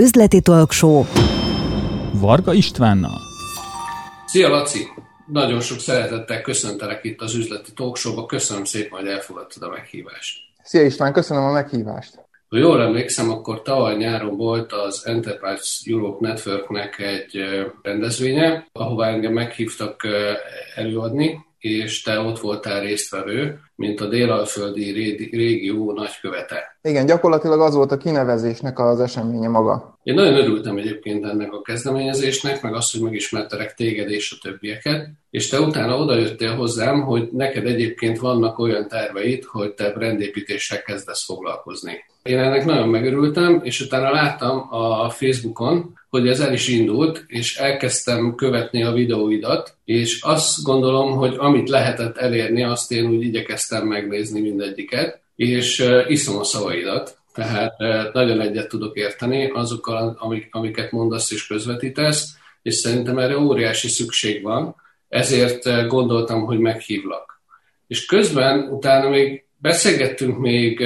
üzleti talkshow Varga Istvánnal. Szia Laci! Nagyon sok szeretettel köszöntelek itt az üzleti talkshowba. Köszönöm szépen, hogy elfogadtad a meghívást. Szia István, köszönöm a meghívást. Ha jól emlékszem, akkor tavaly nyáron volt az Enterprise Europe Networknek egy rendezvénye, ahová engem meghívtak előadni, és te ott voltál résztvevő, mint a délalföldi régió nagykövete. Igen, gyakorlatilag az volt a kinevezésnek az eseménye maga. Én nagyon örültem egyébként ennek a kezdeményezésnek, meg azt, hogy megismertelek téged és a többieket, és te utána odajöttél hozzám, hogy neked egyébként vannak olyan terveid, hogy te brandépítéssel kezdesz foglalkozni. Én ennek nagyon megörültem, és utána láttam a Facebookon, hogy ez el is indult, és elkezdtem követni a videóidat, és azt gondolom, hogy amit lehetett elérni, azt én úgy igyekeztem megnézni mindegyiket, és iszom a szavaidat, tehát nagyon egyet tudok érteni azokkal, amik, amiket mondasz és közvetítesz, és szerintem erre óriási szükség van, ezért gondoltam, hogy meghívlak. És közben utána még Beszélgettünk még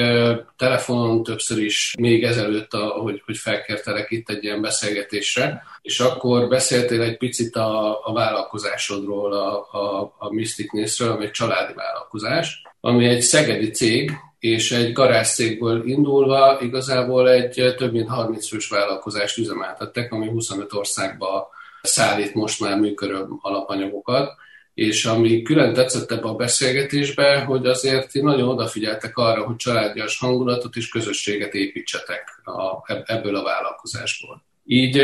telefonon többször is, még ezelőtt, hogy, hogy felkértelek itt egy ilyen beszélgetésre, és akkor beszéltél egy picit a, a vállalkozásodról, a, a, a Mysticnessről, ami egy családi vállalkozás, ami egy szegedi cég, és egy garázszékből indulva igazából egy több mint 30 fős vállalkozást üzemeltettek, ami 25 országba szállít most már műköröm alapanyagokat, és ami külön tetszett ebbe a beszélgetésbe, hogy azért nagyon odafigyeltek arra, hogy családjas hangulatot és közösséget építsetek a, ebből a vállalkozásból. Így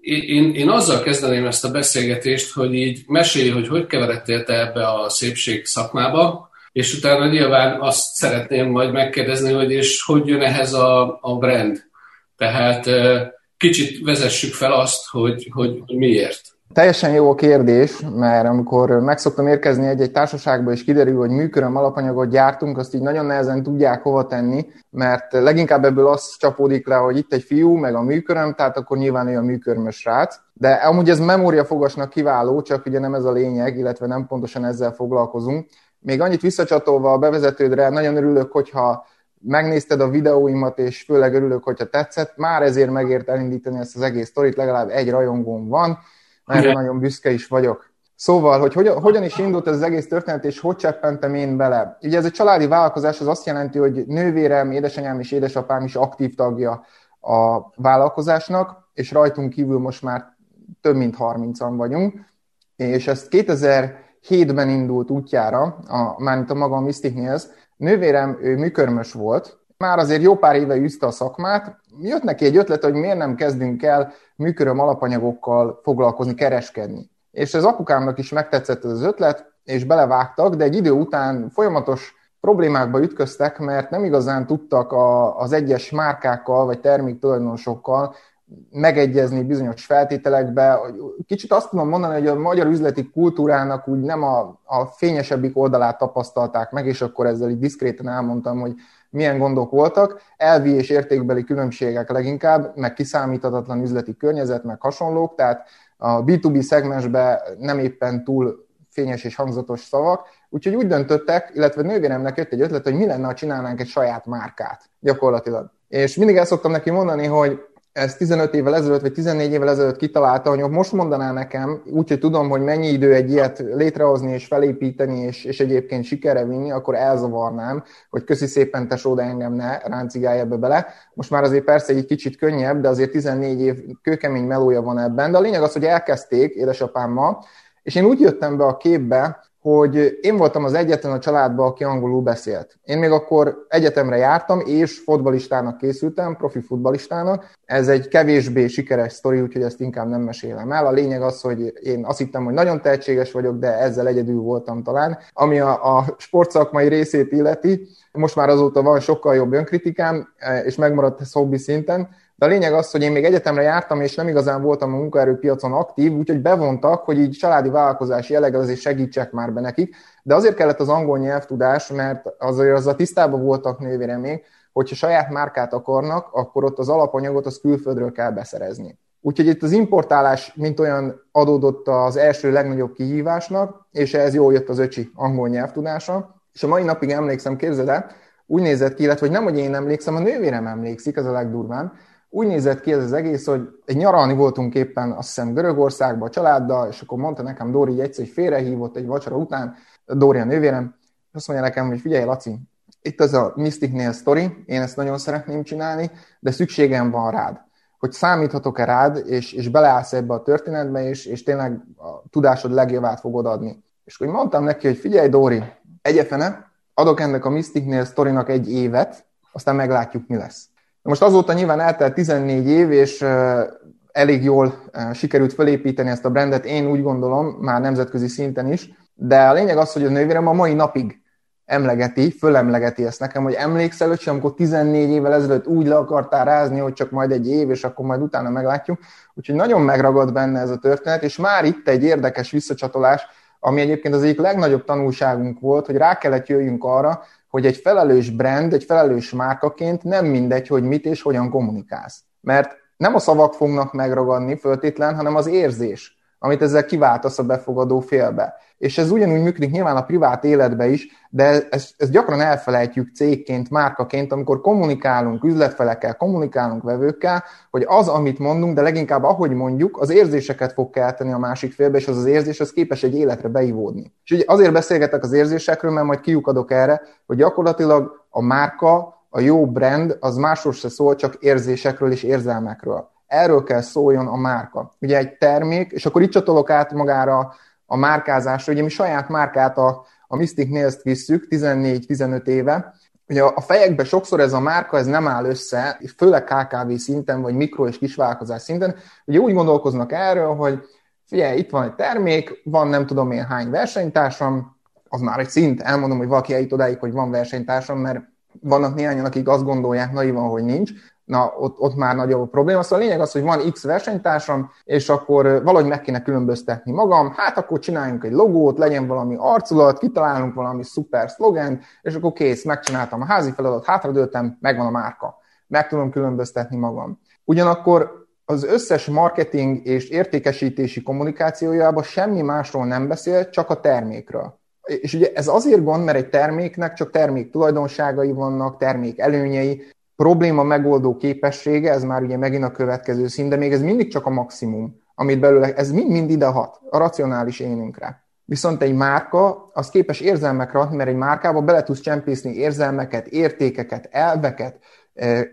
én, én azzal kezdeném ezt a beszélgetést, hogy így mesélj, hogy hogy keveredtél te ebbe a szépség szakmába, és utána nyilván azt szeretném majd megkérdezni, hogy és hogy jön ehhez a, a brand. Tehát kicsit vezessük fel azt, hogy, hogy, hogy miért. Teljesen jó a kérdés, mert amikor meg szoktam érkezni egy-egy társaságba, és kiderül, hogy műköröm alapanyagot gyártunk, azt így nagyon nehezen tudják hova tenni, mert leginkább ebből az csapódik le, hogy itt egy fiú, meg a műköröm, tehát akkor nyilván ő a műkörmös srác. De amúgy ez memóriafogasnak kiváló, csak ugye nem ez a lényeg, illetve nem pontosan ezzel foglalkozunk. Még annyit visszacsatolva a bevezetődre, nagyon örülök, hogyha megnézted a videóimat, és főleg örülök, hogyha tetszett. Már ezért megért elindítani ezt az egész sztorit, legalább egy rajongóm van, erre nagyon büszke is vagyok. Szóval, hogy hogyan, hogyan is indult ez az egész történet, és hogy cseppentem én bele? Ugye ez egy családi vállalkozás, az azt jelenti, hogy nővérem, édesanyám és édesapám is aktív tagja a vállalkozásnak, és rajtunk kívül most már több mint 30-an vagyunk, és ezt 2007-ben indult útjára, a, mármint a maga a Mystic Nails. Nővérem, ő műkörmös volt, már azért jó pár éve üzte a szakmát, jött neki egy ötlet, hogy miért nem kezdünk el műköröm alapanyagokkal foglalkozni, kereskedni. És ez apukámnak is megtetszett ez az ötlet, és belevágtak, de egy idő után folyamatos problémákba ütköztek, mert nem igazán tudtak a, az egyes márkákkal vagy terméktulajdonosokkal megegyezni bizonyos feltételekbe. Kicsit azt tudom mondani, hogy a magyar üzleti kultúrának úgy nem a, a fényesebbik oldalát tapasztalták meg, és akkor ezzel így diszkréten elmondtam, hogy milyen gondok voltak, elvi és értékbeli különbségek leginkább, meg kiszámíthatatlan üzleti környezet, meg hasonlók, tehát a B2B szegmensben nem éppen túl fényes és hangzatos szavak, úgyhogy úgy döntöttek, illetve nővéremnek jött egy ötlet, hogy mi lenne, ha csinálnánk egy saját márkát gyakorlatilag. És mindig el szoktam neki mondani, hogy ezt 15 évvel ezelőtt, vagy 14 évvel ezelőtt kitalálta, hogy most mondaná nekem, úgyhogy tudom, hogy mennyi idő egy ilyet létrehozni és felépíteni, és, és egyébként sikerre vinni, akkor elzavarnám, hogy köszi szépen tesó, de engem ne ráncigálj ebbe bele. Most már azért persze egy kicsit könnyebb, de azért 14 év kőkemény melója van ebben. De a lényeg az, hogy elkezdték édesapámmal, és én úgy jöttem be a képbe, hogy én voltam az egyetlen a családban, aki angolul beszélt. Én még akkor egyetemre jártam, és fotbalistának készültem, profi futbalistának. Ez egy kevésbé sikeres sztori, úgyhogy ezt inkább nem mesélem el. A lényeg az, hogy én azt hittem, hogy nagyon tehetséges vagyok, de ezzel egyedül voltam talán. Ami a, a sportszakmai részét illeti, most már azóta van sokkal jobb önkritikám, és megmaradt ez hobbi szinten, de a lényeg az, hogy én még egyetemre jártam, és nem igazán voltam a munkaerőpiacon aktív, úgyhogy bevontak, hogy így családi vállalkozási jelleggel azért segítsek már be nekik. De azért kellett az angol nyelvtudás, mert azért az a tisztában voltak nővéremék, hogyha saját márkát akarnak, akkor ott az alapanyagot az külföldről kell beszerezni. Úgyhogy itt az importálás, mint olyan adódott az első legnagyobb kihívásnak, és ez jól jött az öcsi angol nyelvtudása. És a mai napig emlékszem, képzeld el, úgy nézett ki, illetve hogy nem, hogy én emlékszem, a nővérem emlékszik, ez a legdurvább, úgy nézett ki ez az egész, hogy egy nyaralni voltunk éppen, azt hiszem Görögországban a családdal, és akkor mondta nekem Dóri, hogy egyszer egy félrehívott egy vacsora után, Dóri a nővérem, és azt mondja nekem, hogy figyelj Laci, itt az a Mysticnél sztori, én ezt nagyon szeretném csinálni, de szükségem van rád. Hogy számíthatok-e rád, és, és beleállsz ebbe a történetbe, és, és tényleg a tudásod legjavát fogod adni. És akkor mondtam neki, hogy figyelj Dóri, egyefene, adok ennek a Mysticnél sztorinak egy évet, aztán meglátjuk, mi lesz. Most azóta nyilván eltelt 14 év, és elég jól sikerült felépíteni ezt a brandet, én úgy gondolom, már nemzetközi szinten is, de a lényeg az, hogy a nővérem a mai napig emlegeti, fölemlegeti ezt nekem, hogy emlékszel, hogy amikor 14 évvel ezelőtt úgy le akartál rázni, hogy csak majd egy év, és akkor majd utána meglátjuk. Úgyhogy nagyon megragad benne ez a történet, és már itt egy érdekes visszacsatolás, ami egyébként az egyik legnagyobb tanulságunk volt, hogy rá kellett jöjjünk arra, hogy egy felelős brand, egy felelős márkaként nem mindegy, hogy mit és hogyan kommunikálsz. Mert nem a szavak fognak megragadni föltétlen, hanem az érzés, amit ezzel kiváltasz a befogadó félbe. És ez ugyanúgy működik nyilván a privát életbe is, de ezt, ezt gyakran elfelejtjük cégként, márkaként, amikor kommunikálunk üzletfelekkel, kommunikálunk vevőkkel, hogy az, amit mondunk, de leginkább ahogy mondjuk, az érzéseket fog kelteni a másik félbe, és az az érzés az képes egy életre beivódni. És ugye azért beszélgetek az érzésekről, mert majd kiukadok erre, hogy gyakorlatilag a márka, a jó brand, az másról se szól, csak érzésekről és érzelmekről. Erről kell szóljon a márka. Ugye egy termék, és akkor itt csatolok át magára a márkázásra. Ugye mi saját márkát, a, a Mystic Nails-t visszük 14-15 éve, Ugye a fejekben sokszor ez a márka ez nem áll össze, főleg KKV szinten, vagy mikro és kisvállalkozás szinten. Ugye úgy gondolkoznak erről, hogy figyelj, itt van egy termék, van nem tudom én hány versenytársam, az már egy szint, elmondom, hogy valaki eljut odáig, hogy van versenytársam, mert vannak néhányan, akik azt gondolják naivan, hogy nincs, na ott, ott már nagyobb a probléma. Szóval a lényeg az, hogy van X versenytársam, és akkor valahogy meg kéne különböztetni magam, hát akkor csináljunk egy logót, legyen valami arculat, kitalálunk valami szuper szlogen, és akkor kész, megcsináltam a házi feladat, hátradőltem, megvan a márka. Meg tudom különböztetni magam. Ugyanakkor az összes marketing és értékesítési kommunikációjában semmi másról nem beszél, csak a termékről. És ugye ez azért gond, mert egy terméknek csak termék tulajdonságai vannak, termék előnyei, probléma megoldó képessége, ez már ugye megint a következő szín, de még ez mindig csak a maximum, amit belőle, ez mind-mind ide hat, a racionális énünkre. Viszont egy márka, az képes érzelmekre adni, mert egy márkába bele tudsz csempészni érzelmeket, értékeket, elveket,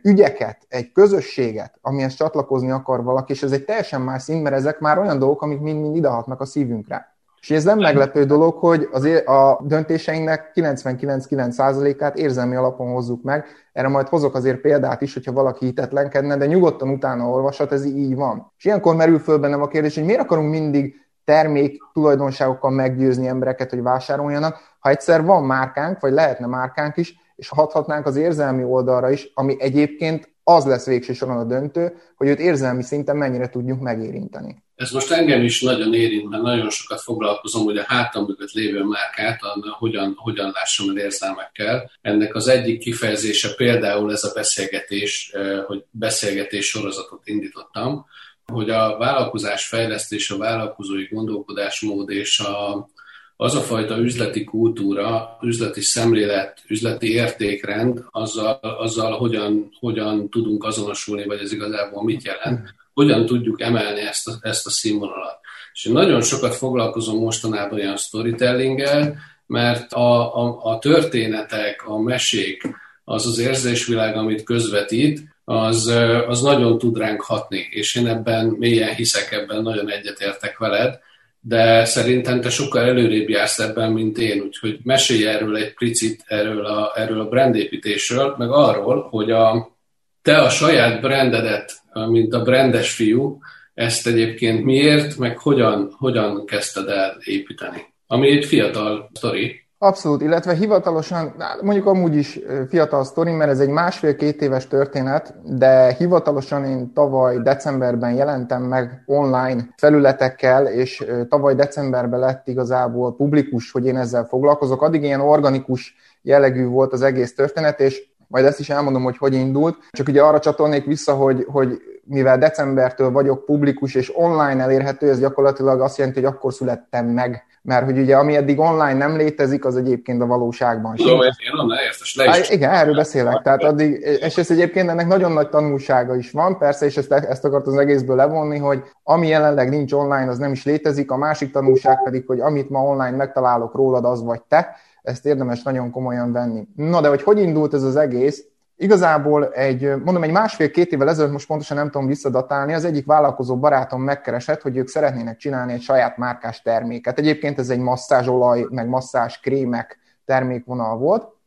ügyeket, egy közösséget, amihez csatlakozni akar valaki, és ez egy teljesen más szint, mert ezek már olyan dolgok, amik mind-mind idehatnak a szívünkre. És ez nem meglepő dolog, hogy az a döntéseinknek 99,9%-át érzelmi alapon hozzuk meg. Erre majd hozok azért példát is, hogyha valaki hitetlenkedne, de nyugodtan utána olvashat, ez így van. És ilyenkor merül föl bennem a kérdés, hogy miért akarunk mindig termék tulajdonságokkal meggyőzni embereket, hogy vásároljanak, ha egyszer van márkánk, vagy lehetne márkánk is, és hathatnánk az érzelmi oldalra is, ami egyébként az lesz végső soron a döntő, hogy őt érzelmi szinten mennyire tudjuk megérinteni. Ez most engem is nagyon érint, mert nagyon sokat foglalkozom, hogy a hátam mögött lévő márkát, hogyan, hogyan lássam el érzelmekkel. Ennek az egyik kifejezése például ez a beszélgetés, hogy beszélgetés sorozatot indítottam, hogy a vállalkozás fejlesztés, a vállalkozói gondolkodásmód és a, az a fajta üzleti kultúra, üzleti szemlélet, üzleti értékrend, azzal, azzal hogyan, hogyan tudunk azonosulni, vagy ez igazából mit jelent, hogyan tudjuk emelni ezt a, ezt a színvonalat. És én nagyon sokat foglalkozom mostanában olyan storytellinggel, mert a, a, a történetek, a mesék, az az érzésvilág, amit közvetít, az, az nagyon tud ránk hatni, és én ebben mélyen hiszek, ebben nagyon egyetértek veled, de szerintem te sokkal előrébb jársz ebben, mint én, úgyhogy mesélj erről egy picit, erről a, erről a brandépítésről, meg arról, hogy a, te a saját brandedet, mint a brandes fiú, ezt egyébként miért, meg hogyan, hogyan kezdted el építeni? Ami egy fiatal sztori, Abszolút, illetve hivatalosan, mondjuk amúgy is fiatal sztori, mert ez egy másfél-két éves történet, de hivatalosan én tavaly decemberben jelentem meg online felületekkel, és tavaly decemberben lett igazából publikus, hogy én ezzel foglalkozok. Addig ilyen organikus jellegű volt az egész történet, és majd ezt is elmondom, hogy hogy indult. Csak ugye arra csatolnék vissza, hogy, hogy mivel decembertől vagyok publikus és online elérhető, ez gyakorlatilag azt jelenti, hogy akkor születtem meg mert hogy ugye ami eddig online nem létezik, az egyébként a valóságban sem. Tudom, én online ezt le is Igen, erről beszélek. Tehát addig, és ez egyébként ennek nagyon nagy tanulsága is van, persze, és ezt, ezt akart az egészből levonni, hogy ami jelenleg nincs online, az nem is létezik, a másik tanulság pedig, hogy amit ma online megtalálok rólad, az vagy te, ezt érdemes nagyon komolyan venni. Na de hogy hogy indult ez az egész? Igazából egy, mondom, egy másfél-két évvel ezelőtt, most pontosan nem tudom visszadatálni, az egyik vállalkozó barátom megkeresett, hogy ők szeretnének csinálni egy saját márkás terméket. Egyébként ez egy masszázsolaj, meg masszázs krémek termékvonal volt,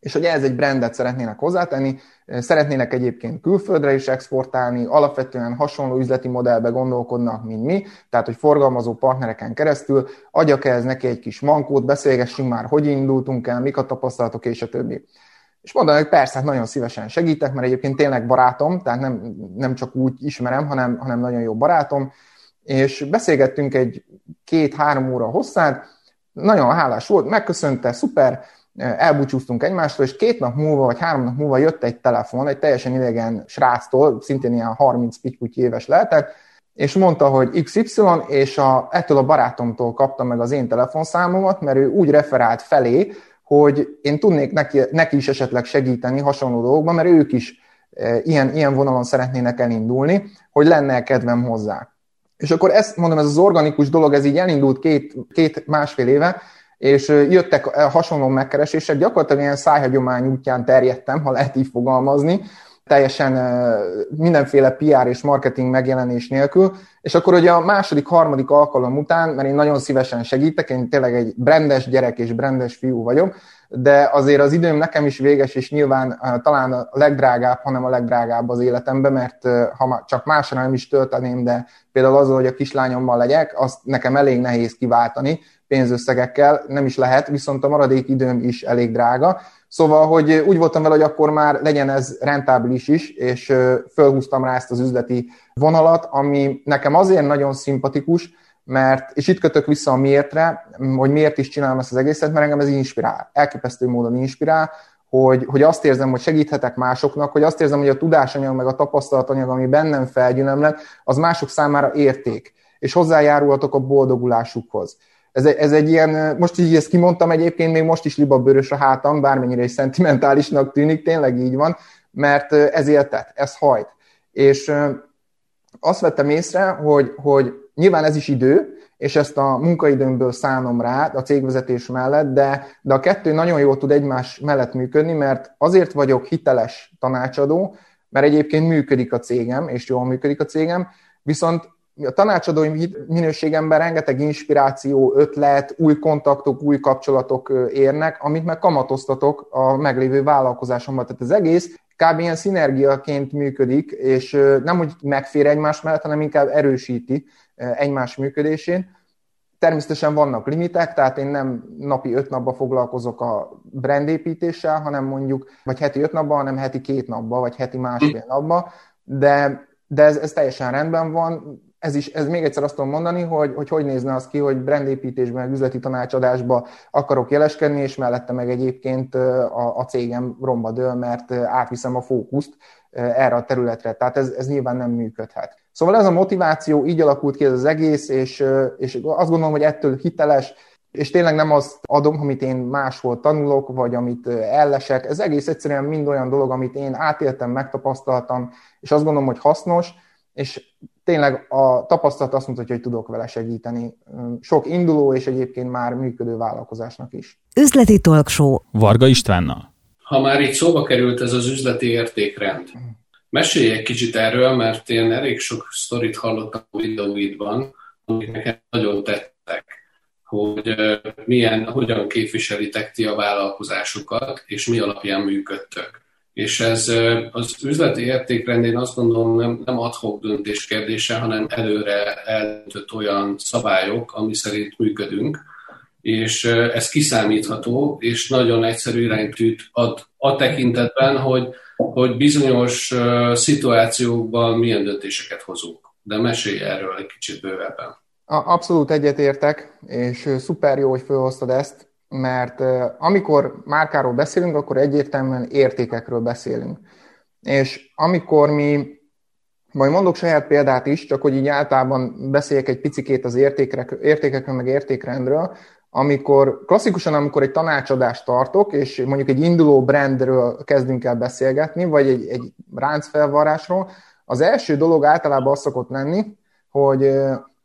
és hogy ez egy brandet szeretnének hozzátenni, szeretnének egyébként külföldre is exportálni, alapvetően hasonló üzleti modellbe gondolkodnak, mint mi, tehát hogy forgalmazó partnereken keresztül adjak ez neki egy kis mankót, beszélgessünk már, hogy indultunk el, mik a tapasztalatok, és a többi. És mondom, hogy persze, hát nagyon szívesen segítek, mert egyébként tényleg barátom, tehát nem, nem csak úgy ismerem, hanem, hanem nagyon jó barátom, és beszélgettünk egy két-három óra hosszát, nagyon hálás volt, megköszönte, szuper, elbúcsúztunk egymástól, és két nap múlva, vagy három nap múlva jött egy telefon, egy teljesen idegen sráctól, szintén ilyen 30 pitty éves lehetett, és mondta, hogy XY, és a, ettől a barátomtól kaptam meg az én telefonszámomat, mert ő úgy referált felé, hogy én tudnék neki, neki is esetleg segíteni hasonló dolgokban, mert ők is e, ilyen, ilyen vonalon szeretnének elindulni, hogy lenne kedvem hozzá. És akkor ezt mondom, ez az organikus dolog, ez így elindult két, két másfél éve, és jöttek hasonló megkeresések, gyakorlatilag ilyen szájhagyomány útján terjedtem, ha lehet így fogalmazni, teljesen mindenféle PR és marketing megjelenés nélkül, és akkor ugye a második, harmadik alkalom után, mert én nagyon szívesen segítek, én tényleg egy brendes gyerek és brendes fiú vagyok, de azért az időm nekem is véges, és nyilván talán a legdrágább, hanem a legdrágább az életemben, mert ha csak másra nem is tölteném, de például az, hogy a kislányommal legyek, azt nekem elég nehéz kiváltani pénzösszegekkel, nem is lehet, viszont a maradék időm is elég drága, Szóval, hogy úgy voltam vele, hogy akkor már legyen ez rentábilis is, és fölhúztam rá ezt az üzleti vonalat, ami nekem azért nagyon szimpatikus, mert, és itt kötök vissza a miértre, hogy miért is csinálom ezt az egészet, mert engem ez inspirál, elképesztő módon inspirál, hogy, hogy azt érzem, hogy segíthetek másoknak, hogy azt érzem, hogy a tudásanyag, meg a tapasztalatanyag, ami bennem felgyülemlett, az mások számára érték, és hozzájárulhatok a boldogulásukhoz. Ez, ez egy ilyen, most így ezt kimondtam egyébként, még most is libabőrös a hátam, bármennyire is szentimentálisnak tűnik, tényleg így van, mert ez éltet, ez hajt. És azt vettem észre, hogy, hogy nyilván ez is idő, és ezt a munkaidőmből szánom rá a cégvezetés mellett, de, de a kettő nagyon jól tud egymás mellett működni, mert azért vagyok hiteles tanácsadó, mert egyébként működik a cégem, és jól működik a cégem, viszont a tanácsadói minőségemben rengeteg inspiráció, ötlet, új kontaktok, új kapcsolatok érnek, amit meg kamatoztatok a meglévő vállalkozásomban. Tehát az egész kb. ilyen szinergiaként működik, és nem úgy megfér egymás mellett, hanem inkább erősíti egymás működésén. Természetesen vannak limitek, tehát én nem napi öt napba foglalkozok a brandépítéssel, hanem mondjuk, vagy heti öt napban, hanem heti két napba, vagy heti másfél napba, de, de ez, ez teljesen rendben van ez is, ez még egyszer azt tudom mondani, hogy, hogy hogy nézne az ki, hogy brandépítésben, üzleti tanácsadásba akarok jeleskedni, és mellette meg egyébként a, a cégem romba dől, mert átviszem a fókuszt erre a területre. Tehát ez, ez nyilván nem működhet. Szóval ez a motiváció így alakult ki ez az egész, és, és azt gondolom, hogy ettől hiteles, és tényleg nem azt adom, amit én máshol tanulok, vagy amit ellesek. Ez egész egyszerűen mind olyan dolog, amit én átéltem, megtapasztaltam, és azt gondolom, hogy hasznos, és tényleg a tapasztalat azt mutatja, hogy tudok vele segíteni sok induló és egyébként már működő vállalkozásnak is. Üzleti Talkshow Varga Istvánnal. Ha már itt szóba került ez az üzleti értékrend, mesélj egy kicsit erről, mert én elég sok sztorit hallottam a videóidban, amik nekem nagyon tettek, hogy milyen, hogyan képviselitek ti a vállalkozásokat, és mi alapján működtök. És ez az üzleti értékrend, én azt gondolom, nem, nem adhok döntés kérdése, hanem előre eldöntött olyan szabályok, ami szerint működünk, és ez kiszámítható, és nagyon egyszerű iránytűt ad a tekintetben, hogy, hogy bizonyos szituációkban milyen döntéseket hozunk. De mesélj erről egy kicsit bővebben. Abszolút egyetértek, és szuper jó, hogy felhoztad ezt mert amikor márkáról beszélünk, akkor egyértelműen értékekről beszélünk. És amikor mi Majd mondok saját példát is, csak hogy így általában beszéljek egy picikét az értékekről, meg értékrendről, amikor klasszikusan, amikor egy tanácsadást tartok, és mondjuk egy induló brandről kezdünk el beszélgetni, vagy egy, egy ráncfelvarrásról, az első dolog általában az szokott lenni, hogy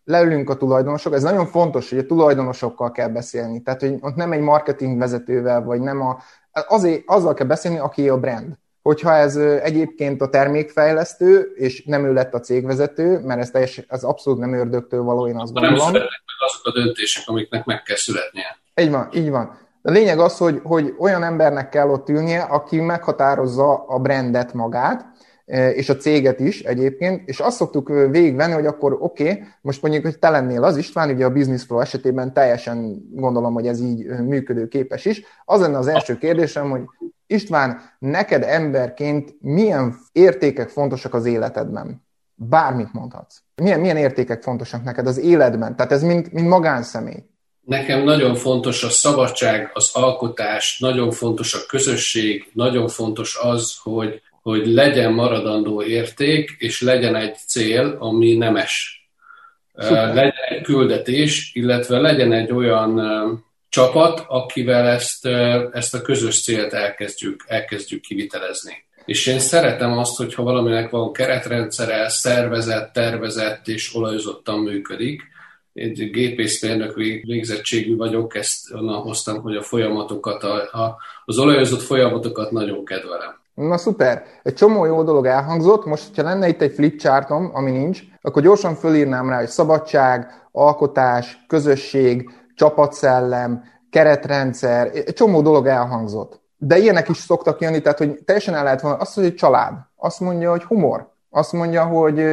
leülünk a tulajdonosok, ez nagyon fontos, hogy a tulajdonosokkal kell beszélni, tehát hogy ott nem egy marketing vezetővel, vagy nem a, azért, azzal kell beszélni, aki a brand. Hogyha ez egyébként a termékfejlesztő, és nem ő lett a cégvezető, mert ez, teljes, ez abszolút nem ördögtől való, én azt gondolom. Nem születnek meg azok a döntések, amiknek meg kell születnie. Így van, így van. A lényeg az, hogy, hogy olyan embernek kell ott ülnie, aki meghatározza a brandet magát, és a céget is egyébként, és azt szoktuk végigvenni, hogy akkor oké, okay, most mondjuk, hogy te lennél az István, ugye a Business Flow esetében teljesen gondolom, hogy ez így működőképes is. Az lenne az első kérdésem, hogy István, neked emberként milyen értékek fontosak az életedben? Bármit mondhatsz. Milyen, milyen értékek fontosak neked az életben? Tehát ez mint, mint magánszemély. Nekem nagyon fontos a szabadság, az alkotás, nagyon fontos a közösség, nagyon fontos az, hogy hogy legyen maradandó érték, és legyen egy cél, ami nemes. Szuper. Legyen egy küldetés, illetve legyen egy olyan csapat, akivel ezt, ezt a közös célt elkezdjük, elkezdjük kivitelezni. És én szeretem azt, hogyha valaminek van keretrendszere, szervezett, tervezett és olajozottan működik. Én gépészmérnök végzettségű vagyok, ezt onnan hoztam, hogy a folyamatokat, a, a, az olajozott folyamatokat nagyon kedvelem. Na szuper, egy csomó jó dolog elhangzott, most ha lenne itt egy flipchartom, ami nincs, akkor gyorsan fölírnám rá, hogy szabadság, alkotás, közösség, csapatszellem, keretrendszer, egy csomó dolog elhangzott. De ilyenek is szoktak jönni, tehát hogy teljesen el lehet volna, azt mondja, hogy család, azt mondja, hogy humor, azt mondja, hogy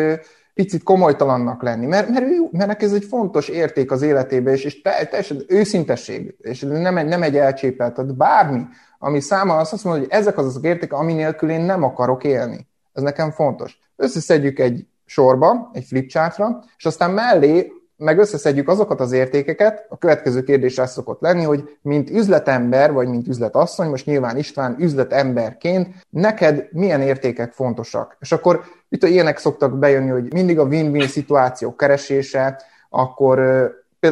picit komolytalannak lenni, mert, mert, ő, mert neki ez egy fontos érték az életében, és, és teljesen őszintesség, és nem egy, nem egy elcsépelt, tehát bármi, ami száma azt, azt mondja, hogy ezek az azok érték, ami nélkül én nem akarok élni. Ez nekem fontos. Összeszedjük egy sorba, egy flipchartra, és aztán mellé meg összeszedjük azokat az értékeket, a következő kérdés az szokott lenni, hogy mint üzletember, vagy mint üzletasszony, most nyilván István üzletemberként, neked milyen értékek fontosak? És akkor itt ilyenek szoktak bejönni, hogy mindig a win-win szituáció keresése, akkor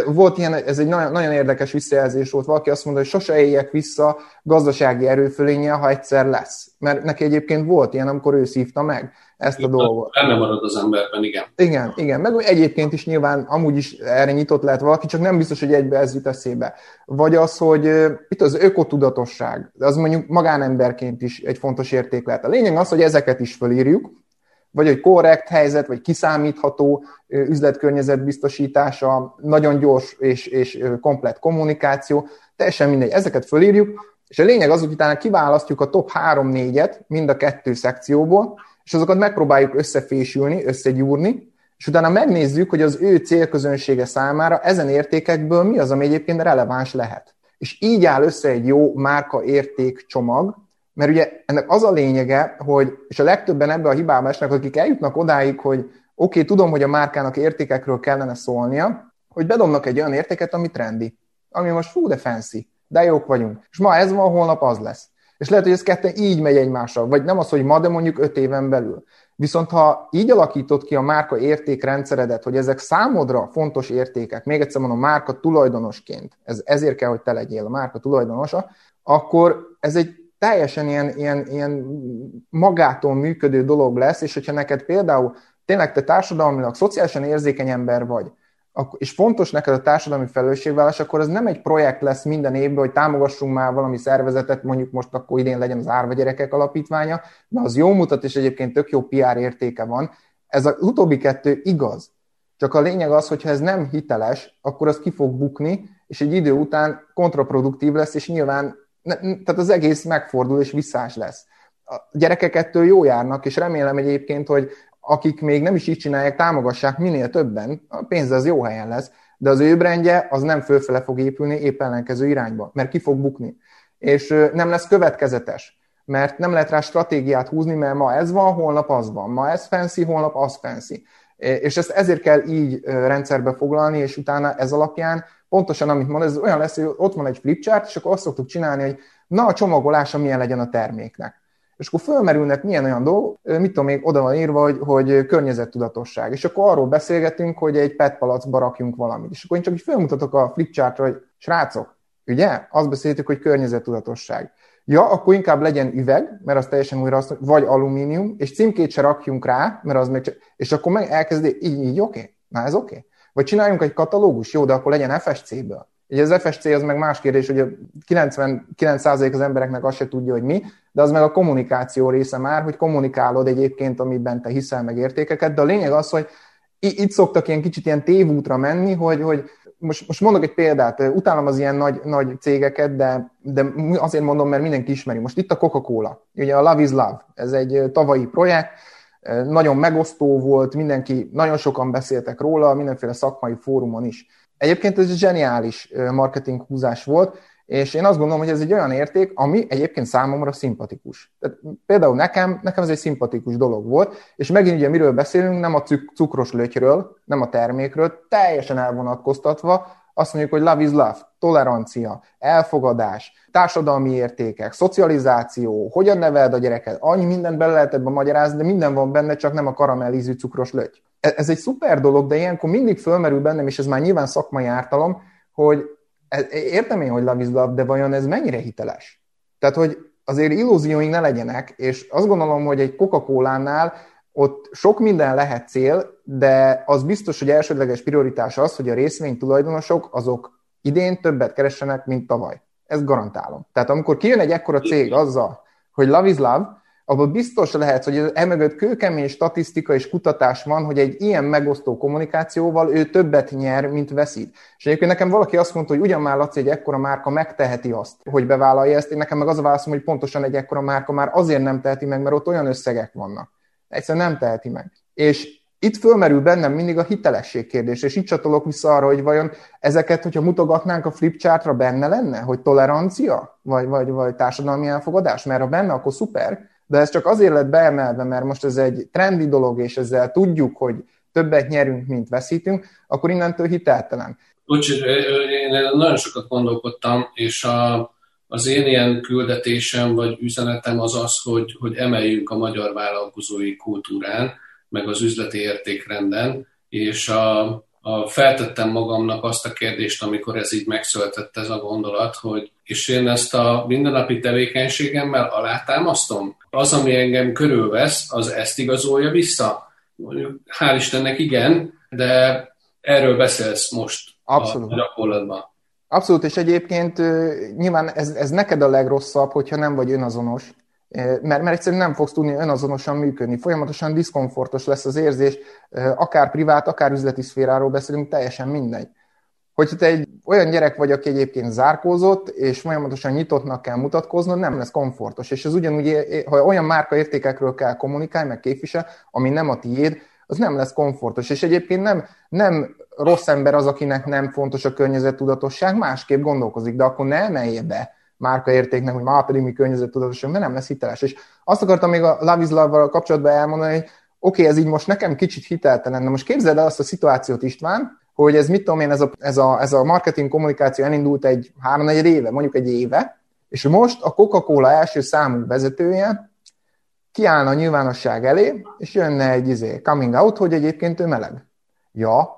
volt ilyen, ez egy nagyon, nagyon érdekes visszajelzés volt, valaki azt mondta, hogy sose éljek vissza gazdasági erőfölénye, ha egyszer lesz. Mert neki egyébként volt ilyen, amikor ő szívta meg ezt a dolgot. Benne marad az emberben, igen. Igen, igen. Meg egyébként is nyilván amúgy is erre nyitott lehet valaki, csak nem biztos, hogy egybe ez jut eszébe. Vagy az, hogy itt az ökotudatosság, az mondjuk magánemberként is egy fontos érték lehet. A lényeg az, hogy ezeket is fölírjuk, vagy egy korrekt helyzet, vagy kiszámítható üzletkörnyezet biztosítása, nagyon gyors és, és komplet kommunikáció, teljesen mindegy. Ezeket fölírjuk, és a lényeg az, hogy utána kiválasztjuk a top 3-4-et mind a kettő szekcióból, és azokat megpróbáljuk összefésülni, összegyúrni, és utána megnézzük, hogy az ő célközönsége számára ezen értékekből mi az, ami egyébként releváns lehet. És így áll össze egy jó márka érték csomag, mert ugye ennek az a lényege, hogy, és a legtöbben ebbe a hibába esnek, akik eljutnak odáig, hogy oké, okay, tudom, hogy a márkának értékekről kellene szólnia, hogy bedobnak egy olyan értéket, ami trendi, ami most fú, de fancy, de jók vagyunk. És ma ez van, holnap az lesz. És lehet, hogy ez ketten így megy egymással, vagy nem az, hogy ma, de mondjuk öt éven belül. Viszont ha így alakítod ki a márka értékrendszeredet, hogy ezek számodra fontos értékek, még egyszer mondom, márka tulajdonosként, ez, ezért kell, hogy te legyél a márka tulajdonosa, akkor ez egy teljesen ilyen, ilyen, ilyen magától működő dolog lesz, és hogyha neked például tényleg te társadalmilag, szociálisan érzékeny ember vagy, és fontos neked a társadalmi felelősségvállás, akkor ez nem egy projekt lesz minden évben, hogy támogassunk már valami szervezetet, mondjuk most akkor idén legyen az Árva Gyerekek Alapítványa, de az jó mutat, és egyébként tök jó PR értéke van. Ez az utóbbi kettő igaz. Csak a lényeg az, hogy ha ez nem hiteles, akkor az ki fog bukni, és egy idő után kontraproduktív lesz, és nyilván tehát az egész megfordul és visszás lesz. A gyerekek ettől jó járnak, és remélem egyébként, hogy akik még nem is így csinálják, támogassák minél többen, a pénz az jó helyen lesz, de az ő brandje az nem fölfele fog épülni, épp ellenkező irányba, mert ki fog bukni. És nem lesz következetes, mert nem lehet rá stratégiát húzni, mert ma ez van, holnap az van, ma ez fancy, holnap az fancy. És ezt ezért kell így rendszerbe foglalni, és utána ez alapján pontosan amit mond, ez olyan lesz, hogy ott van egy flipchart, és akkor azt szoktuk csinálni, hogy na a csomagolása milyen legyen a terméknek. És akkor fölmerülnek milyen olyan dolgok, mit tudom még, oda van írva, hogy, hogy környezettudatosság. És akkor arról beszélgetünk, hogy egy PET palacba rakjunk valamit. És akkor én csak így felmutatok a flipchartra, hogy srácok, ugye? Azt beszéltük, hogy környezettudatosság. Ja, akkor inkább legyen üveg, mert az teljesen újra azt, vagy alumínium, és címkét se rakjunk rá, mert az még csak, és akkor meg elkezdi, így, így oké, okay. na ez oké. Okay. Vagy csináljunk egy katalógus, jó, de akkor legyen FSC-ből. Ugye az FSC az meg más kérdés, hogy a 99% az embereknek azt se tudja, hogy mi, de az meg a kommunikáció része már, hogy kommunikálod egyébként, amiben te hiszel meg értékeket, de a lényeg az, hogy itt szoktak ilyen kicsit ilyen tévútra menni, hogy, hogy most, most mondok egy példát, utálom az ilyen nagy, nagy cégeket, de, de azért mondom, mert mindenki ismeri. Most itt a Coca-Cola, ugye a Love is Love, ez egy tavalyi projekt, nagyon megosztó volt, mindenki, nagyon sokan beszéltek róla, mindenféle szakmai fórumon is. Egyébként ez egy zseniális marketing húzás volt, és én azt gondolom, hogy ez egy olyan érték, ami egyébként számomra szimpatikus. Tehát például nekem, nekem ez egy szimpatikus dolog volt, és megint ugye miről beszélünk, nem a cukros lötyről, nem a termékről, teljesen elvonatkoztatva, azt mondjuk, hogy love is love, tolerancia, elfogadás, társadalmi értékek, szocializáció, hogyan neveld a gyereket, annyi mindent bele lehet ebben magyarázni, de minden van benne, csak nem a karamellízű cukros löty. E-, ez egy szuper dolog, de ilyenkor mindig fölmerül bennem, és ez már nyilván szakmai ártalom, hogy értem én, hogy love is love, de vajon ez mennyire hiteles? Tehát, hogy azért illúzióink ne legyenek, és azt gondolom, hogy egy Coca-Cola-nál ott sok minden lehet cél, de az biztos, hogy elsődleges prioritás az, hogy a részvény tulajdonosok azok idén többet keressenek, mint tavaly. Ezt garantálom. Tehát amikor kijön egy ekkora cég azzal, hogy love is love, abban biztos lehet, hogy emögött kőkemény statisztika és kutatás van, hogy egy ilyen megosztó kommunikációval ő többet nyer, mint veszít. És egyébként nekem valaki azt mondta, hogy ugyan már Laci, egy ekkora márka megteheti azt, hogy bevállalja ezt. Én nekem meg az a válaszom, hogy pontosan egy ekkora márka már azért nem teheti meg, mert ott olyan összegek vannak. Egyszerűen nem teheti meg. És itt fölmerül bennem mindig a hitelesség kérdés, és itt csatolok vissza arra, hogy vajon ezeket, hogyha mutogatnánk a flipchartra, benne lenne, hogy tolerancia, vagy, vagy, vagy társadalmi elfogadás, mert ha benne, akkor szuper, de ez csak azért lett beemelve, mert most ez egy trendi dolog, és ezzel tudjuk, hogy többet nyerünk, mint veszítünk, akkor innentől hiteltelen. Bocs, én nagyon sokat gondolkodtam, és a, az én ilyen küldetésem vagy üzenetem az az, hogy, hogy emeljünk a magyar vállalkozói kultúrán, meg az üzleti értékrenden, és a, a, feltettem magamnak azt a kérdést, amikor ez így megszületett ez a gondolat, hogy és én ezt a mindennapi tevékenységemmel alátámasztom. Az, ami engem körülvesz, az ezt igazolja vissza? Mondjuk, hál' Istennek igen, de erről beszélsz most Abszolút. a gyakorlatban. Abszolút, és egyébként nyilván ez, ez neked a legrosszabb, hogyha nem vagy önazonos, mert, mert egyszerűen nem fogsz tudni önazonosan működni. Folyamatosan diszkomfortos lesz az érzés, akár privát, akár üzleti szféráról beszélünk, teljesen mindegy. Hogyha te egy olyan gyerek vagy, aki egyébként zárkózott, és folyamatosan nyitottnak kell mutatkoznod, nem lesz komfortos. És ez ugyanúgy, ha olyan márkaértékekről kell kommunikálni, meg képvisel, ami nem a tiéd, az nem lesz komfortos. És egyébként nem, nem rossz ember az, akinek nem fontos a környezettudatosság, másképp gondolkozik, de akkor ne emelje be márkaértéknek, hogy már pedig mi környezettudatosság, mert nem lesz hiteles. És azt akartam még a Love is Love-val kapcsolatban elmondani, hogy oké, okay, ez így most nekem kicsit hiteltelen, de most képzeld el azt a szituációt, István, hogy ez mit tudom én, ez a, ez a, ez a marketing kommunikáció elindult egy három éve, mondjuk egy éve, és most a Coca-Cola első számú vezetője kiállna a nyilvánosság elé, és jönne egy izé, coming out, hogy egyébként ő meleg. Ja,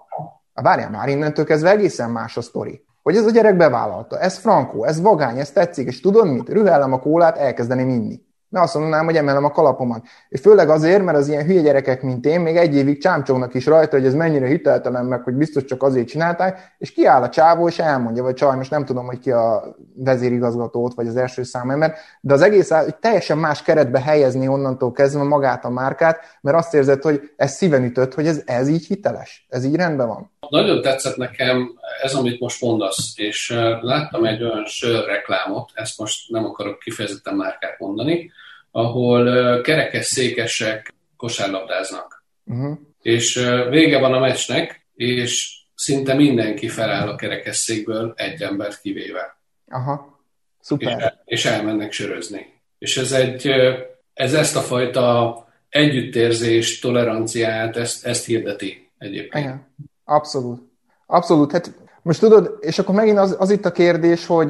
várjál már, innentől kezdve egészen más a sztori. Hogy ez a gyerek bevállalta, ez frankó, ez vagány, ez tetszik, és tudod mit? Rühellem a kólát, elkezdeném inni mert azt mondanám, hogy emelem a kalapomat. És főleg azért, mert az ilyen hülye gyerekek, mint én, még egy évig csámcsognak is rajta, hogy ez mennyire hiteltelen, meg hogy biztos csak azért csinálták, és kiáll a csávó, és elmondja, vagy sajnos nem tudom, hogy ki a vezérigazgatót, vagy az első ember, de az egész hogy teljesen más keretbe helyezni onnantól kezdve magát a márkát, mert azt érzed, hogy ez szíven ütött, hogy ez, ez így hiteles, ez így rendben van. Nagyon tetszett nekem ez, amit most mondasz, és láttam egy olyan sör reklámot, ezt most nem akarok kifejezetten márkát mondani, ahol kerekes székesek kosárlabdáznak. Uh-huh. És vége van a meccsnek, és szinte mindenki feláll a kerekesszékből, egy embert kivéve. Aha, szuper. És, és elmennek sörözni. És ez egy, ez ezt a fajta együttérzést, toleranciát, ezt, ezt hirdeti egyébként. Igen, abszolút. Abszolút. Hát Most tudod, és akkor megint az, az itt a kérdés, hogy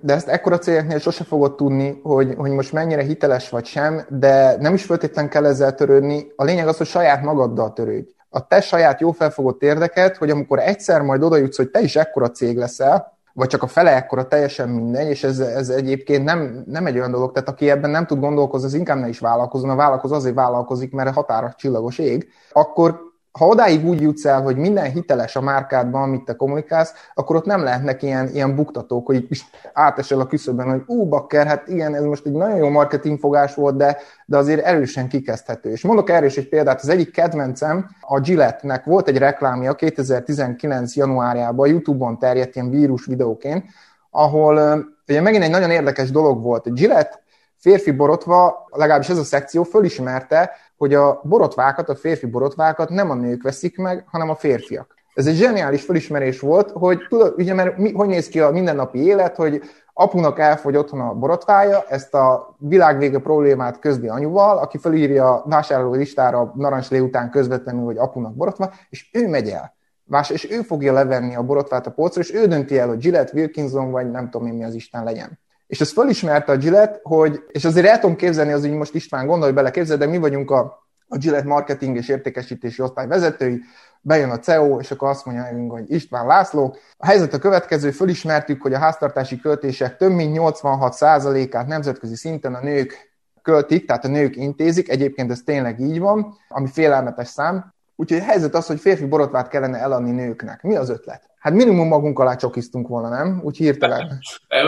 de ezt ekkora cégeknél sose fogod tudni, hogy, hogy most mennyire hiteles vagy sem, de nem is feltétlenül kell ezzel törődni. A lényeg az, hogy saját magaddal törődj. A te saját jó felfogott érdeket, hogy amikor egyszer majd oda jutsz, hogy te is ekkora cég leszel, vagy csak a fele ekkora, teljesen mindegy, és ez, ez egyébként nem, nem egy olyan dolog, tehát aki ebben nem tud gondolkozni, az inkább ne is vállalkozon, a vállalkozó azért vállalkozik, mert a határa csillagos ég, akkor ha odáig úgy jutsz el, hogy minden hiteles a márkádban, amit te kommunikálsz, akkor ott nem lehetnek ilyen, ilyen buktatók, hogy is átesel a küszöbben, hogy ú, bakker, hát igen, ez most egy nagyon jó marketingfogás volt, de, de azért erősen kikezdhető. És mondok erről is egy példát, az egyik kedvencem, a Gillette-nek volt egy reklámja 2019. januárjában, YouTube-on terjedt ilyen vírus videóként, ahol ugye megint egy nagyon érdekes dolog volt. A Gillette férfi borotva, legalábbis ez a szekció fölismerte, hogy a borotvákat, a férfi borotvákat nem a nők veszik meg, hanem a férfiak. Ez egy zseniális felismerés volt, hogy tudod, ugye, mert mi, hogy néz ki a mindennapi élet, hogy apunak elfogy otthon a borotvája, ezt a világvége problémát közli anyuval, aki felírja a vásárló listára narancslé után közvetlenül, hogy apunak borotva, és ő megy el. Vás, és ő fogja levenni a borotvát a polcra, és ő dönti el, hogy Gillette, Wilkinson, vagy nem tudom én mi az Isten legyen. És ezt fölismerte a Gillette, hogy, és azért el tudom képzelni, az, hogy most István gondolj bele, képzeld, de mi vagyunk a, a Gillette marketing és értékesítési osztály vezetői, bejön a CEO, és akkor azt mondja nekünk, hogy István László. A helyzet a következő, fölismertük, hogy a háztartási költések több mint 86%-át nemzetközi szinten a nők költik, tehát a nők intézik, egyébként ez tényleg így van, ami félelmetes szám. Úgyhogy a helyzet az, hogy férfi borotvát kellene eladni nőknek. Mi az ötlet? Hát minimum magunk alá csokiztunk volna, nem? Úgy hirtelen.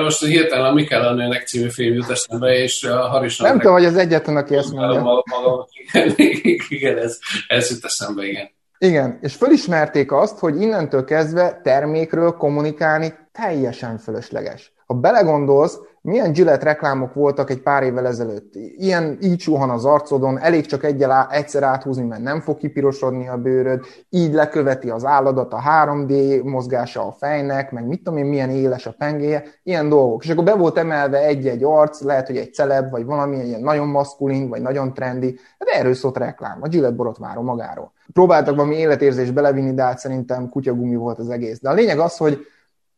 Most hirtelen Mi kell a nőnek című film jut eszembe, és a Harison... Nem tudom, hogy az egyetlen, aki ezt mondja. Magam, igen, igen, ez, ez jut eszembe, igen. Igen, és fölismerték azt, hogy innentől kezdve termékről kommunikálni teljesen fölösleges. Ha belegondolsz, milyen Gillette reklámok voltak egy pár évvel ezelőtt. Ilyen így suhan az arcodon, elég csak egyel, egyszer áthúzni, mert nem fog kipirosodni a bőröd, így leköveti az álladat a 3D mozgása a fejnek, meg mit tudom én, milyen éles a pengéje, ilyen dolgok. És akkor be volt emelve egy-egy arc, lehet, hogy egy celeb, vagy valami ilyen nagyon maszkulin, vagy nagyon trendi, de erről szólt reklám, a Gillette borotváról magáról. Próbáltak valami életérzés belevinni, de hát szerintem kutyagumi volt az egész. De a lényeg az, hogy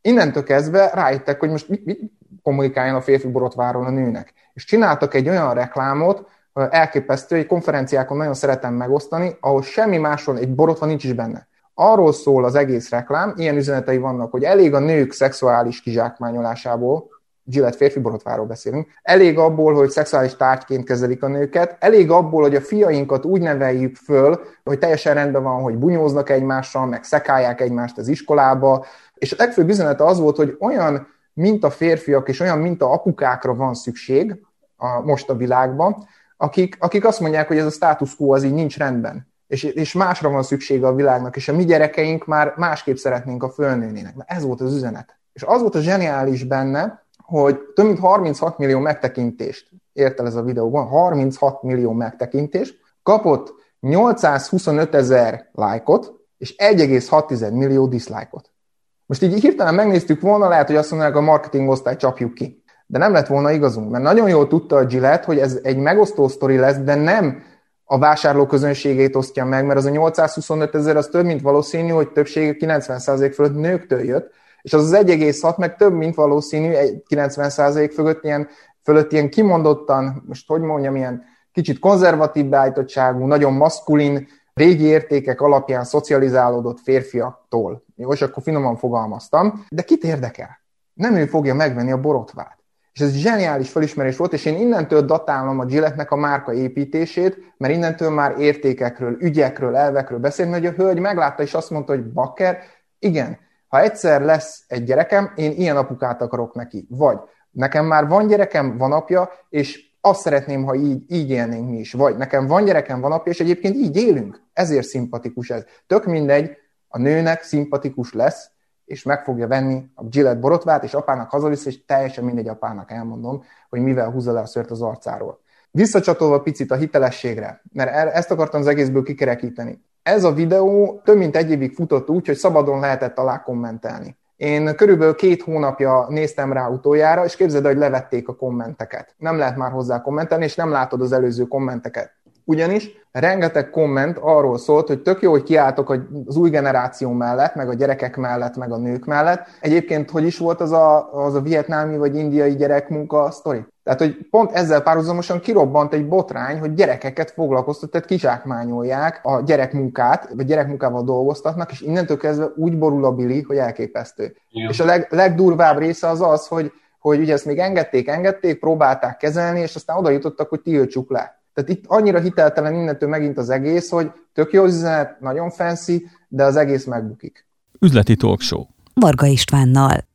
innentől kezdve rájöttek, hogy most mit, mit kommunikáljon a férfi borotváról a nőnek. És csináltak egy olyan reklámot, elképesztő, egy konferenciákon nagyon szeretem megosztani, ahol semmi máson egy borotva nincs is benne. Arról szól az egész reklám, ilyen üzenetei vannak, hogy elég a nők szexuális kizsákmányolásából, Gillette férfi borotváról beszélünk, elég abból, hogy szexuális tárgyként kezelik a nőket, elég abból, hogy a fiainkat úgy neveljük föl, hogy teljesen rendben van, hogy bunyóznak egymással, meg szekálják egymást az iskolába, és a legfőbb üzenete az volt, hogy olyan mint a férfiak és olyan mint a apukákra van szükség a, most a világban, akik, akik azt mondják, hogy ez a status quo az így nincs rendben, és, és másra van szüksége a világnak, és a mi gyerekeink már másképp szeretnénk, a fölnőnének. Mert ez volt az üzenet. És az volt a zseniális benne, hogy több mint 36 millió megtekintést ért el ez a videóban, 36 millió megtekintést, kapott 825 ezer lájkot, és 1,6 millió diszlájkot. Most így hirtelen megnéztük volna, lehet, hogy azt mondanák, a marketing osztály csapjuk ki. De nem lett volna igazunk, mert nagyon jól tudta a Gillette, hogy ez egy megosztó sztori lesz, de nem a vásárló közönségét osztja meg, mert az a 825 ezer az több, mint valószínű, hogy többsége 90% fölött nőktől jött, és az az 1,6 meg több, mint valószínű, 90% fölött ilyen, fölött ilyen kimondottan, most hogy mondjam, ilyen kicsit konzervatív beállítottságú, nagyon maszkulin, régi értékek alapján szocializálódott férfiaktól. Jó, és akkor finoman fogalmaztam, de kit érdekel? Nem ő fogja megvenni a borotvát. És ez zseniális felismerés volt, és én innentől datálom a Gillette-nek a márka építését, mert innentől már értékekről, ügyekről, elvekről beszélni, hogy a hölgy meglátta, és azt mondta, hogy bakker, igen, ha egyszer lesz egy gyerekem, én ilyen apukát akarok neki. Vagy nekem már van gyerekem, van apja, és azt szeretném, ha így, így élnénk mi is. Vagy nekem van gyerekem, van apja, és egyébként így élünk. Ezért szimpatikus ez. Tök mindegy, a nőnek szimpatikus lesz, és meg fogja venni a Gillette borotvát, és apának hazavisz, és teljesen mindegy apának elmondom, hogy mivel húzza le a szört az arcáról. Visszacsatolva picit a hitelességre, mert ezt akartam az egészből kikerekíteni. Ez a videó több mint egy évig futott úgy, hogy szabadon lehetett alá kommentelni. Én körülbelül két hónapja néztem rá utoljára, és képzeld, hogy levették a kommenteket. Nem lehet már hozzá kommentelni, és nem látod az előző kommenteket. Ugyanis rengeteg komment arról szólt, hogy tök jó, hogy kiálltok az új generáció mellett, meg a gyerekek mellett, meg a nők mellett. Egyébként hogy is volt az a, az a vietnámi vagy indiai gyerekmunka sztori? Tehát, hogy pont ezzel párhuzamosan kirobbant egy botrány, hogy gyerekeket foglalkoztat, tehát kizsákmányolják a gyerekmunkát, vagy gyerekmunkával dolgoztatnak, és innentől kezdve úgy borul a bili, hogy elképesztő. Ja. És a leg, legdurvább része az az, hogy, hogy ugye ezt még engedték, engedték, próbálták kezelni, és aztán oda jutottak, hogy tiltsuk le. Tehát itt annyira hiteltelen innentől megint az egész, hogy tök jó üzenet, nagyon fancy, de az egész megbukik. Üzleti talk show. Varga Istvánnal.